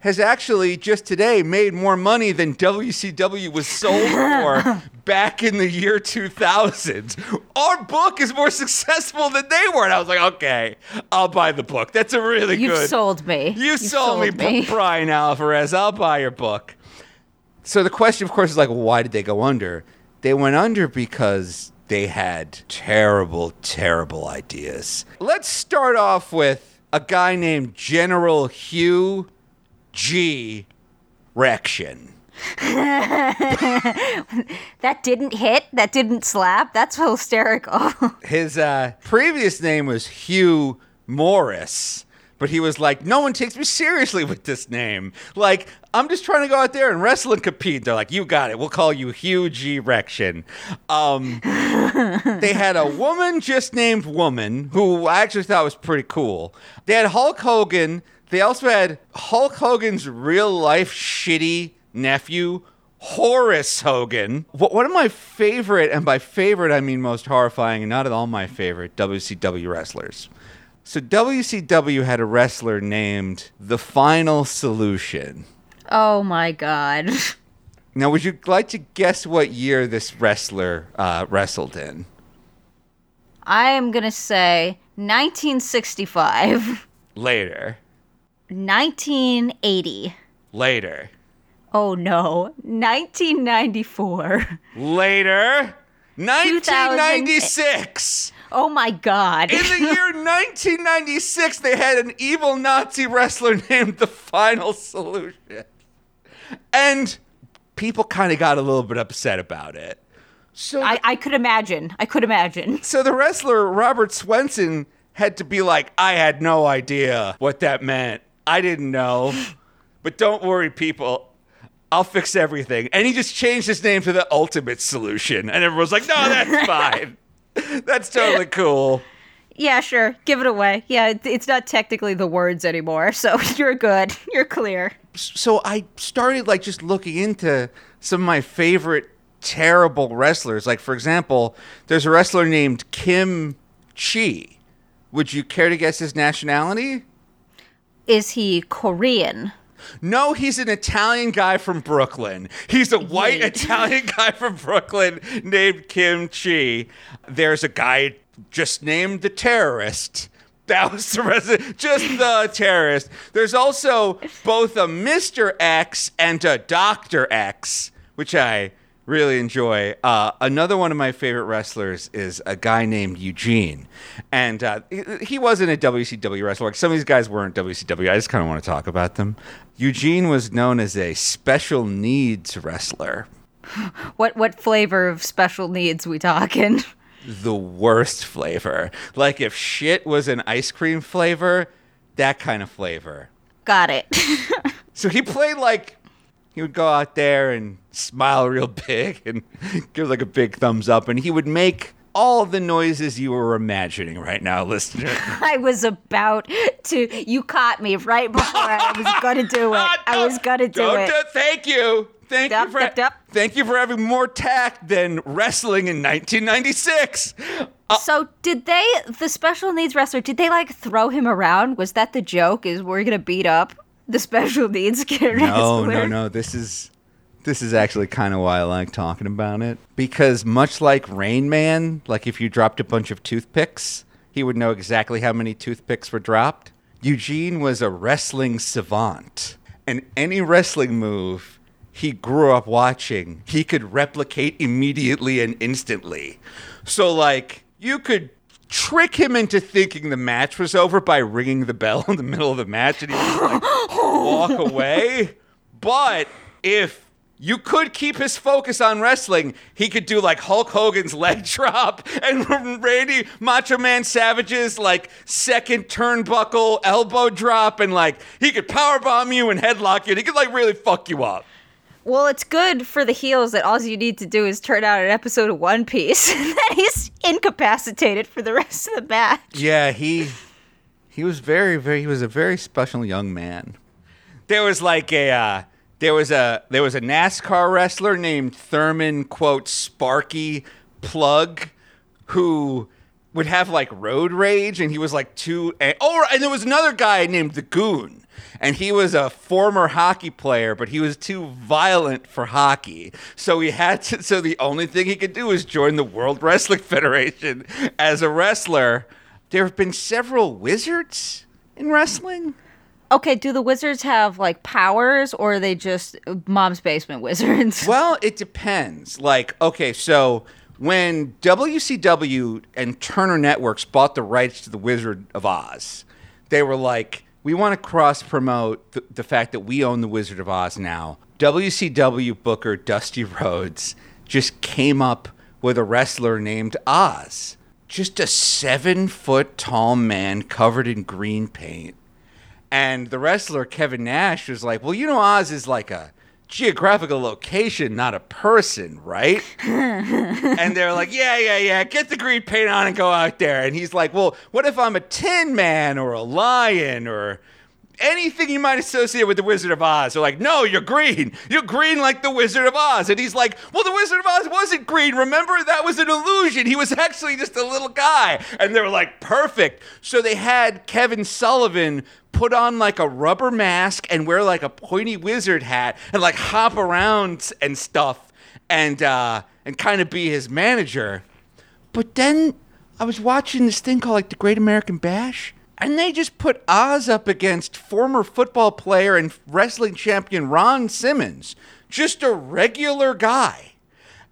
has actually just today made more money than WCW was sold for back in the year 2000. Our book is more successful than they were. And I was like, okay, I'll buy the book. That's a really good You've good. sold me. You You've sold, me, B- Bryan Alvarez. I'll buy your book. So the question, of course, is like, why did they go under? They went under because they had terrible, terrible ideas. Let's start off with a guy named General Hugh G. Rection. That didn't hit. That didn't slap. That's hysterical. His uh, previous name was Hugh Morris, but he was like, no one takes me seriously with this name. Like, I'm just trying to go out there and wrestle and compete. They're like, you got it. We'll call you Hugh G. Rection. Um, they had a woman just named Woman, who I actually thought was pretty cool. They had Hulk Hogan. They also had Hulk Hogan's real life shitty nephew, Horace Hogan. One of my favorite, and by favorite I mean most horrifying, and not at all my favorite, WCW wrestlers. So WCW had a wrestler named The Final Solution. oh my god. Now, would you like to guess what year this wrestler uh, wrestled in? I am going to say 1965. Later. 1980. Later. Oh no. 1994. Later. 1996. Oh my god. In the year 1996, they had an evil Nazi wrestler named the Final Solution. And people kind of got a little bit upset about it. So, I, I could imagine. I could imagine. so the wrestler Robert Swenson had to be like, I had no idea what that meant. I didn't know. But don't worry, people. I'll fix everything. And he just changed his name to the Ultimate Solution. And everyone's like, no, that's fine. That's totally cool. Yeah, sure. Give it away. Yeah, it's not technically the words anymore, so you're good. You're clear. so I started like just looking into some of my favorite terrible wrestlers. Like for example, there's a wrestler named Kim Chee. Would you care to guess his nationality? Is he Korean? No, he's an Italian guy from Brooklyn. He's a white Yeet. Italian guy from Brooklyn named Kim Chee. There's a guy just named the terrorist. That was the rest. Just the terrorist. There's also both a Mr. X and a Doctor X, which I really enjoy. Uh, another one of my favorite wrestlers is a guy named Eugene, and uh, he, he wasn't a WCW wrestler. Like some of these guys weren't WCW. I just kind of want to talk about them. Eugene was known as a special needs wrestler. What what flavor of special needs we talking? The worst flavor. Like if shit was an ice cream flavor, that kind of flavor. Got it. So he played like he would go out there and smile real big and give like a big thumbs up, and he would make all the noises you were imagining right now, listener. I was about to. You caught me right before I was gonna do it. I was gonna do Don't it. do- thank you. Thank Dup, you for dup, dup. thank you for having more tact than wrestling in 1996. Uh, So did they? The special needs wrestler? Did they like throw him around? Was that the joke? Is we're gonna beat up the special needs kid No, wrestler? no, no. This is this is actually kind of why I like talking about it because much like Rain Man, like if you dropped a bunch of toothpicks, he would know exactly how many toothpicks were dropped. Eugene was a wrestling savant, and any wrestling move he grew up watching, he could replicate immediately and instantly. So like you could trick him into thinking the match was over by ringing the bell in the middle of the match and he would like walk away. But if you could keep his focus on wrestling, he could do like Hulk Hogan's leg drop and Randy Macho Man Savage's like second turnbuckle elbow drop, and like he could powerbomb you and headlock you. And he could like really fuck you up. Well, it's good for the heels that all you need to do is turn out an episode of One Piece, and then he's incapacitated for the rest of the match. Yeah, he he was very very he was a very special young man. There was like a uh, there was a there was a NASCAR wrestler named Thurman quote Sparky Plugg who would have like road rage and he was like too and, oh and there was another guy named the Goon and he was a former hockey player but he was too violent for hockey. So he had to so the only thing he could do was join the World Wrestling Federation as a wrestler. There have been several wizards in wrestling Okay, do the wizards have like powers, or are they just mom's basement wizards? Well, it depends. Like, okay, so when WCW and Turner Networks bought the rights to the Wizard of Oz, they were like, we want to cross promote the, the fact that we own the Wizard of Oz now. WCW booker Dusty Rhodes just came up with a wrestler named Oz. Just a seven foot tall man covered in green paint. And the wrestler Kevin Nash was like, "Well, you know, Oz is like a geographical location, not a person, right?" and they're like, "Yeah, yeah, yeah. Get the green paint on and go out there." And he's like, "Well, what if I'm a Tin Man or a lion or?" Anything you might associate with the Wizard of Oz. They're like, no, you're green. You're green like the Wizard of Oz. And he's like, well, the Wizard of Oz wasn't green. Remember? That was an illusion. He was actually just a little guy. And they were like, perfect. So they had Kevin Sullivan put on like a rubber mask and wear like a pointy wizard hat and like hop around and stuff and uh and kind of be his manager. But then I was watching this thing called like the Great American Bash, and they just put Oz up against former football player and wrestling champion Ron Simmons, just a regular guy.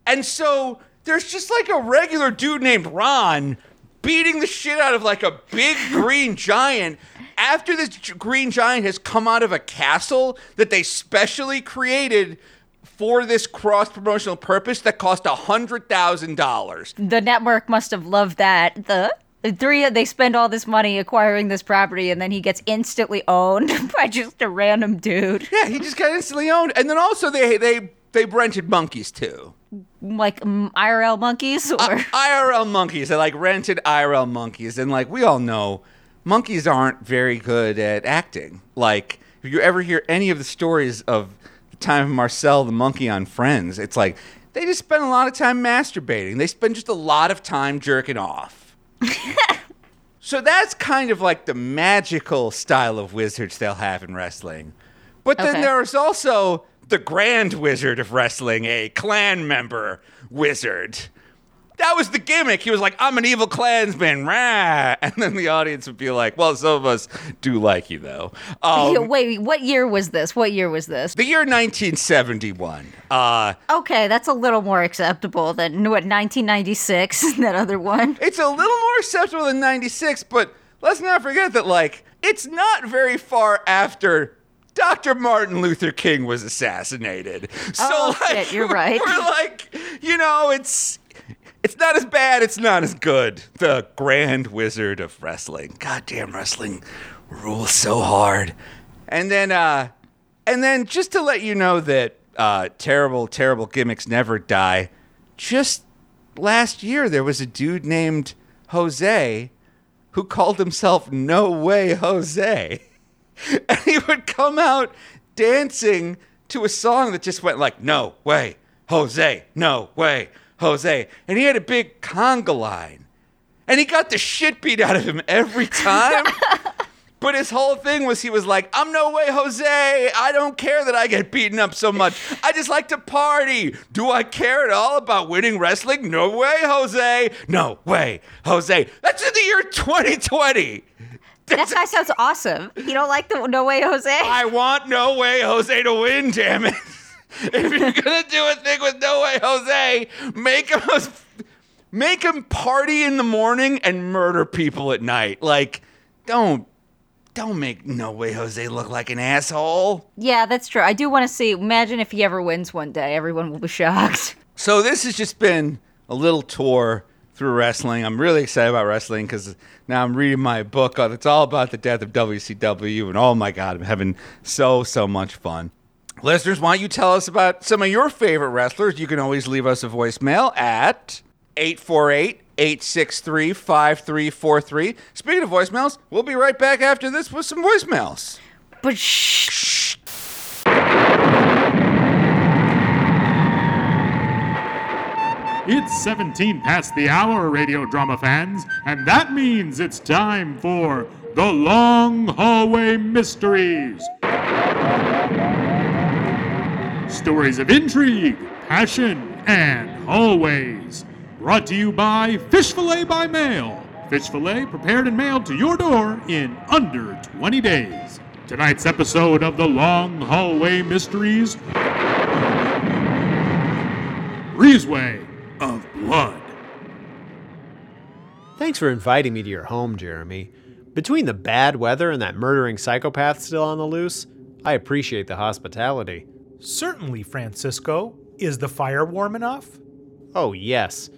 And so there's just like a regular dude named Ron beating the shit out of like a big green giant after this green giant has come out of a castle that they specially created for this cross promotional purpose that cost a hundred thousand dollars. the network must have loved that. The three they spend all this money acquiring this property, and then he gets instantly owned by just a random dude, Yeah, he just got instantly owned, and then also they they they rented monkeys too. Like IRL monkeys or. IRL monkeys. They like rented IRL monkeys, and like we all know, monkeys aren't very good at acting. Like if you ever hear any of the stories of the time of Marcel the monkey on Friends, it's like they just spend a lot of time masturbating. They spend just a lot of time jerking off. so that's kind of like the magical style of wizards they'll have in wrestling. But then Okay. there's also the grand wizard of wrestling, a clan member wizard. that was the gimmick. He was like, I'm an evil Klansman, rah. And then the audience would be like, well, some of us do like you, though. Um, Yeah, Wait, what year was this? What year was this? the year 1971. Uh, Okay, that's a little more acceptable than what 1996 that other one. it's a little more acceptable than 96, but let's not forget that, like, it's not very far after Dr. Martin Luther King was assassinated. So, Oh, like, shit, you're right. We're like, you know, it's. It's not as bad, it's not as good. The Grand Wizard of Wrestling. Goddamn wrestling rules so hard. And then uh and then just to let you know that uh terrible, terrible gimmicks never die, just last year there was a dude named Jose who called himself No Way Jose. And he would come out dancing to a song that just went like, No way, Jose, no way, Jose. And he had a big conga line. And he got the shit beat out of him every time. But his whole thing was he was like, I'm no way Jose. I don't care that I get beaten up so much. I just like to party. Do I care at all about winning wrestling? No way, Jose. No way, Jose. That's in the year 2020. That guy sounds awesome. You don't like the No Way Jose? I want no way Jose to win, damn it. if you're gonna do a thing with no way Jose, make him make him party in the morning and murder people at night. Like, don't don't make no way Jose look like an asshole. Yeah, that's true. I do want to see. Imagine if he ever wins one day. Everyone will be shocked. So this has just been a little tour through wrestling. I'm really excited about wrestling because now I'm reading my book. It's all about the death of WCW, and oh my god, I'm having so so much fun. Listeners, why don't you tell us about some of your favorite wrestlers? You can always leave us a voicemail at 848 863 5343. Speaking of voicemails, we'll be right back after this with some voicemails. But shh. It's 17 past the hour, radio drama fans, and that means it's time for The Long Hallway Mysteries. Stories of intrigue, passion, and hallways. Brought to you by Fish Fillet by Mail. Fish Fillet prepared and mailed to your door in under 20 days. Tonight's episode of The Long Hallway Mysteries Breezeway of Blood. Thanks for inviting me to your home, Jeremy. Between the bad weather and that murdering psychopath still on the loose, I appreciate the hospitality. Certainly, Francisco. Is the fire warm enough? Oh, yes.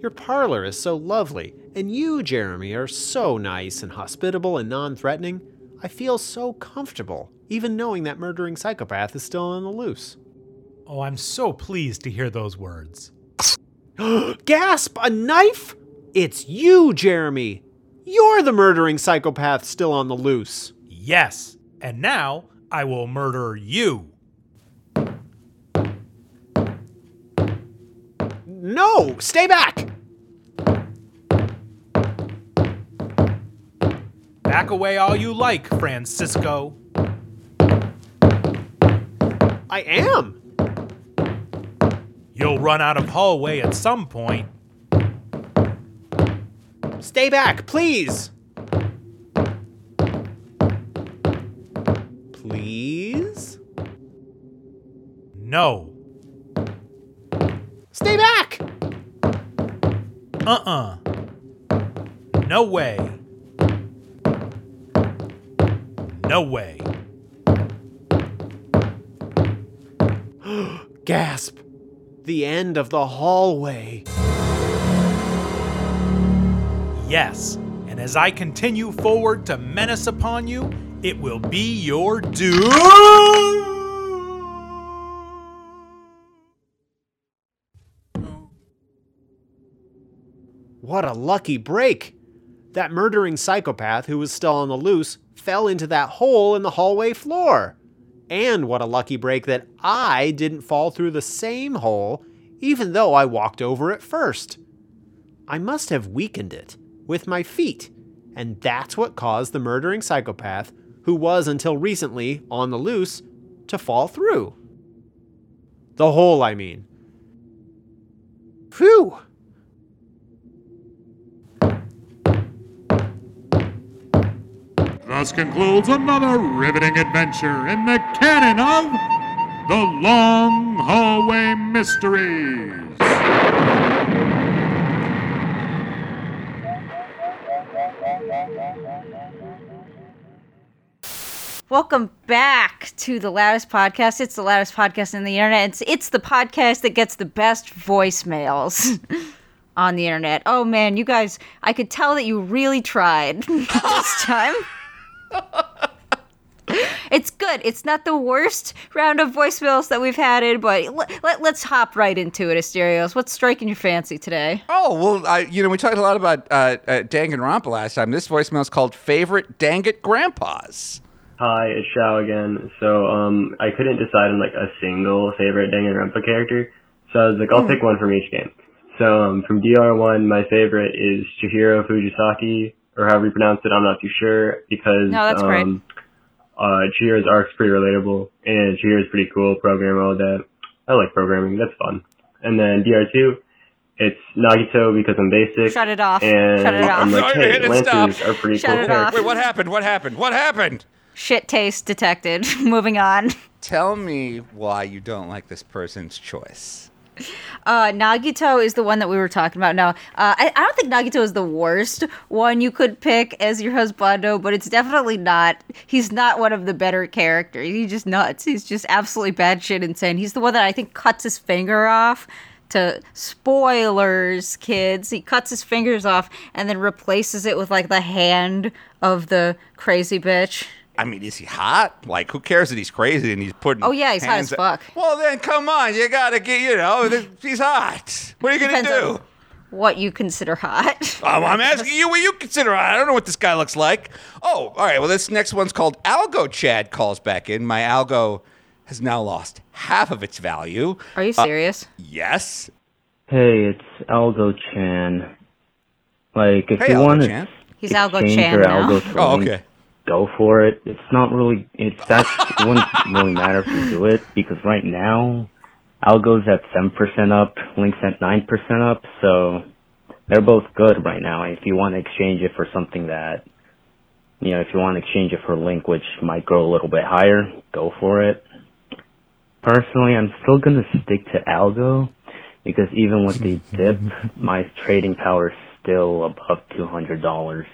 Your parlor is so lovely, and you, Jeremy, are so nice and hospitable and non threatening. I feel so comfortable, even knowing that murdering psychopath is still on the loose. Oh, I'm so pleased to hear those words. Gasp! A knife? It's you, Jeremy! You're the murdering psychopath still on the loose. Yes, and now I will murder you. No! Stay back! Back away all you like, Francisco. I am! You'll run out of hallway at some point. Stay back, please! Please? No. Stay back! Uh uh No way. No way. Gasp! The end of the hallway. Yes, and as I continue forward to menace upon you, it will be your doom. What a lucky break! That murdering psychopath who was still on the loose fell into that hole in the hallway floor. And what a lucky break that I didn't fall through the same hole, even though I walked over it first. I must have weakened it with my feet, and that's what caused the murdering psychopath, who was until recently on the loose, to fall through. The hole, I mean. Phew! Thus concludes another riveting adventure in the canon of the Long Hallway Mysteries. Welcome back to the loudest podcast. It's the loudest podcast on the internet. It's it's the podcast that gets the best voicemails on the internet. Oh man, you guys, I could tell that you really tried this time. it's good. It's not the worst round of voicemails that we've had in, but let, let, us hop right into it, Asterios. What's striking your fancy today? Oh well, I you know we talked a lot about uh, uh, Danganronpa last time. This voicemail is called "Favorite Dang It Grandpas." Hi, it's Shao again. So, um, I couldn't decide on like a single favorite Danganronpa character, so I was like, I'll pick one from each game. So, um, from DR1, my favorite is Chihiro Fujisaki, or however you pronounce it, I'm not too sure, because, No, that's great. um, uh, Chihiro's arc's pretty relatable, and Chihiro's pretty cool, program all that. I like programming, that's fun. And then DR2, it's Nagito because I'm basic. Shut it off. And Shut it off. I'm like, Sorry, hey, hit Lancers are pretty Shut cool it off. Wait, what happened? What happened? What happened? Shit taste detected. Moving on. Tell me why you don't like this person's choice. Uh, Nagito is the one that we were talking about. Now, uh, I, I don't think Nagito is the worst one you could pick as your husbando, but it's definitely not. He's not one of the better characters. He's just nuts. He's just absolutely bad shit insane. He's the one that I think cuts his finger off. To spoilers, kids. He cuts his fingers off and then replaces it with like the hand of the crazy bitch. I mean, is he hot? Like, who cares that he's crazy and he's putting? Oh, yeah, he's hot as fuck. Well, then come on, you gotta get. You know, he's hot. What are you gonna Depends do? on What you consider hot. Um, I'm asking you what you consider hot. I don't know what this guy looks like. Oh, all right. Well, this next one's called Algo. Chad calls back in. My Algo has now lost half of its value. Are you serious? Yes. Hey, it's Algo Chan. Like, if Hey, you want to He's Algo Chan now. Algo Oh, okay. Go for it. It's not really. It's that it wouldn't really matter if you do it because right now, Algo's at seven percent up, Link's at nine percent up, so they're both good right now. If you want to exchange it for something that, you know, if you want to exchange it for Link, which might grow a little bit higher, go for it. Personally, I'm still gonna stick to Algo because even with the dip, my trading power is still above two hundred dollars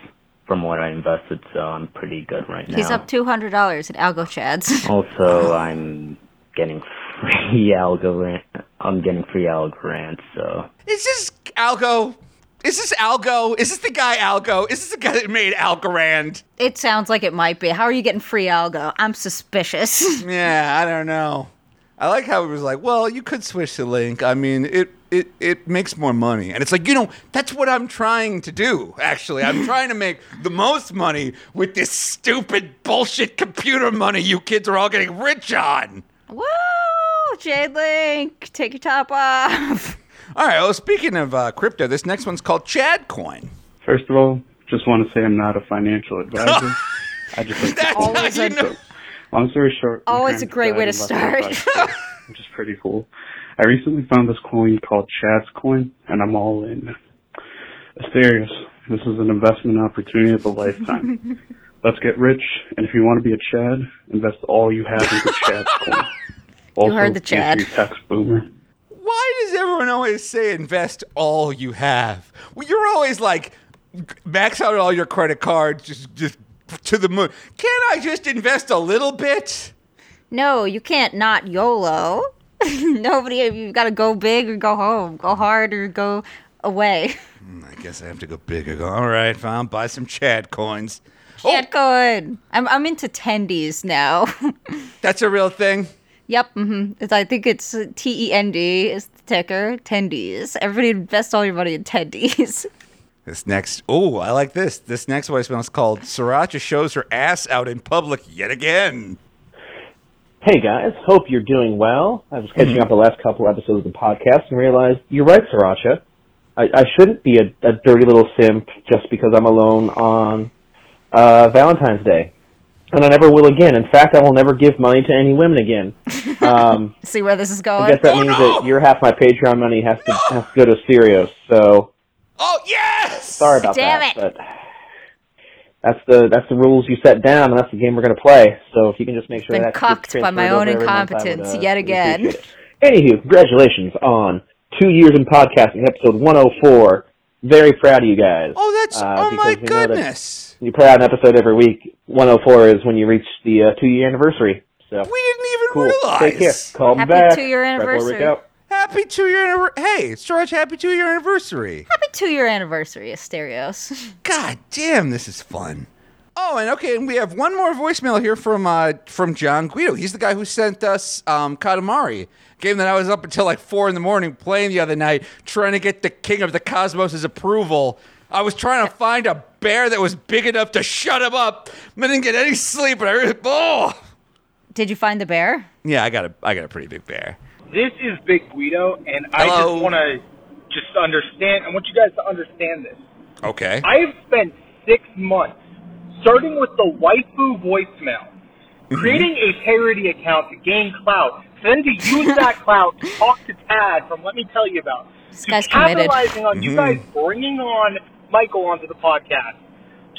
from what I invested, so I'm pretty good right now. He's up two hundred dollars at Algo Chads. Also, I'm getting free algo. Ran- I'm getting free algo rants, so Is this Algo? Is this Algo? Is this the guy Algo? Is this the guy that made Algorand? It sounds like it might be. How are you getting free Algo? I'm suspicious. Yeah, I don't know. I like how it was like, well, you could switch to Link. I mean, it it it makes more money, and it's like, you know, that's what I'm trying to do. Actually, I'm trying to make the most money with this stupid bullshit computer money you kids are all getting rich on. Woo! Jade Link, take your top off. All right. Well, speaking of uh, crypto, this next one's called Chad Coin. First of all, just want to say I'm not a financial advisor. I just like That's Always how you a- know. Long story short. my oh, Always a great way to start. me a bunch, which is pretty cool. I recently found this coin called Chad's coin, and I'm all in. Asterios, this is an investment opportunity of a lifetime. Let's get rich, and if you want to be a Chad, invest all you have into Chad's coin. Also, heard the make sure Chad. you tax boomer. Why does everyone always say invest all you have? Well, you're always like max out all your credit cards, just just to the moon. Can't I just invest a little bit? No, you can't not YOLO. Nobody, you've got to go big or go home, go hard or go away. I guess I have to go big. I go, all right, fine, buy some Chad coins. Can't good. I'm I'm into tendies now. That's a real thing. yep. Mm-hmm. It's, I think it's T E N D is the ticker. Tendies. Everybody invest all your money in tendies. This next, oh, I like this. This next voicemail is called Sriracha shows her ass out in public yet again. Hey guys, hope you're doing well. I was catching up the last couple episodes of the podcast and realized you're right, Sriracha. I, I shouldn't be a, a dirty little simp just because I'm alone on uh, Valentine's Day, and I never will again. In fact, I will never give money to any women again. Um, See where this is going? I guess that Oh, means no! that your half my Patreon money has to has to go to Sirius. So Oh yes! Sorry about Damn that. it. But that's the that's the rules you set down, and that's the game we're going to play. So if you can just make sure Been that gets cucked by my own over every month, I would, incompetence uh, yet again. appreciate. Anywho, congratulations on two years in podcasting, episode 104. Very proud of you guys. Oh, that's Uh, oh my because we know that goodness. You put out an episode every week. 104 is when you reach the uh, two year anniversary. So We didn't even cool. realize. Take care. Call me Happy back. two-year Fred Warwick anniversary. Happy two year anniversary. Hey, George, happy two year anniversary. Happy two year anniversary of Stereos. God damn, this is fun. Oh, and okay, and we have one more voicemail here from uh, from John Guido. He's the guy who sent us um, Katamari, game that I was up until like four in the morning playing the other night, trying to get the King of the Cosmos' approval. I was trying to find a bear that was big enough to shut him up. I didn't get any sleep, and I really, oh, Did you find the bear? yeah, I got a I got a pretty big bear. This is Big Guido, and I Hello. just want to just understand. I want you guys to understand this. Okay. I have spent six months, starting with the waifu voicemail, Mm-hmm. creating a parody account to gain clout, then to use that clout to talk to Tad from Let Me Tell You About, This to guy's committed. capitalizing on you Mhm. guys bringing on Michael onto the podcast,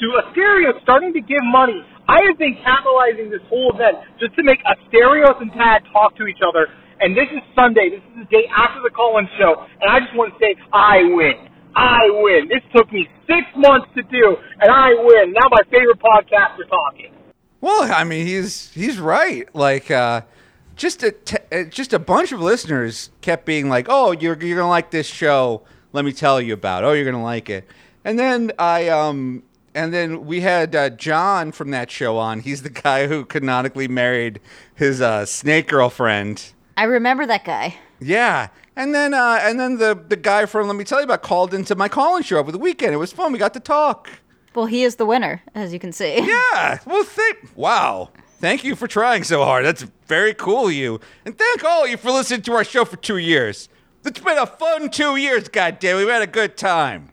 to Asterios starting to give money. I have been capitalizing this whole event just to make Asterios and Tad talk to each other. And this is Sunday. This is the day after the call-in show, and I just want to say I win. I win. This took me six months to do, and I win. Now my favorite podcasts are talking. Well, I mean, he's he's right. Like, uh, just a t- uh, just a bunch of listeners kept being like, "Oh, you're you're gonna like this show. Let me tell you about. it. Oh, you're gonna like it." And then I um and then we had uh, John from that show on. He's the guy who canonically married his uh, snake girlfriend. I remember that guy. Yeah. And then uh, and then the the guy from Let Me Tell You About called into my call-in show over the weekend. It was fun. We got to talk. Well, he is the winner, as you can see. Yeah. Well, thank. Wow. Thank you for trying so hard. That's very cool of you. And thank all of you for listening to our show for two years. It's been a fun two years, goddamn. We've had a good time.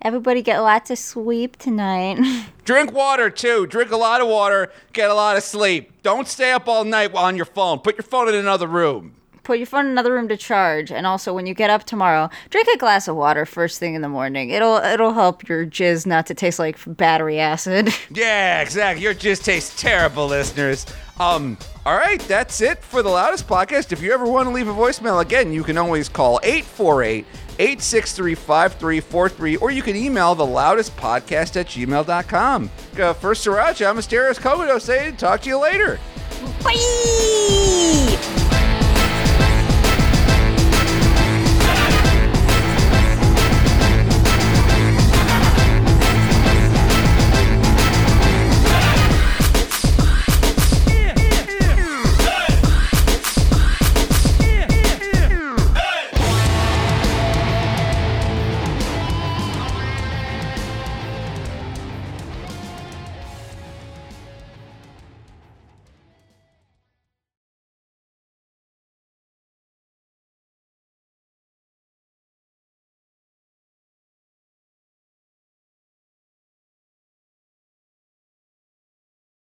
Everybody get lots of sleep tonight. Drink water too. Drink a lot of water. Get a lot of sleep. Don't stay up all night on your phone. Put your phone in another room. Put your phone in another room to charge, and also when you get up tomorrow, drink a glass of water first thing in the morning. It'll it'll help your jizz not to taste like battery acid. Yeah, exactly. Your just tastes terrible, listeners. Um, all right, that's it for the loudest podcast. If you ever want to leave a voicemail again, you can always call 848 863 5343 or you can email the loudest podcast at gmail.com. Uh, for Sriracha, I'm Asterios Kogodo saying talk to you later. Bye.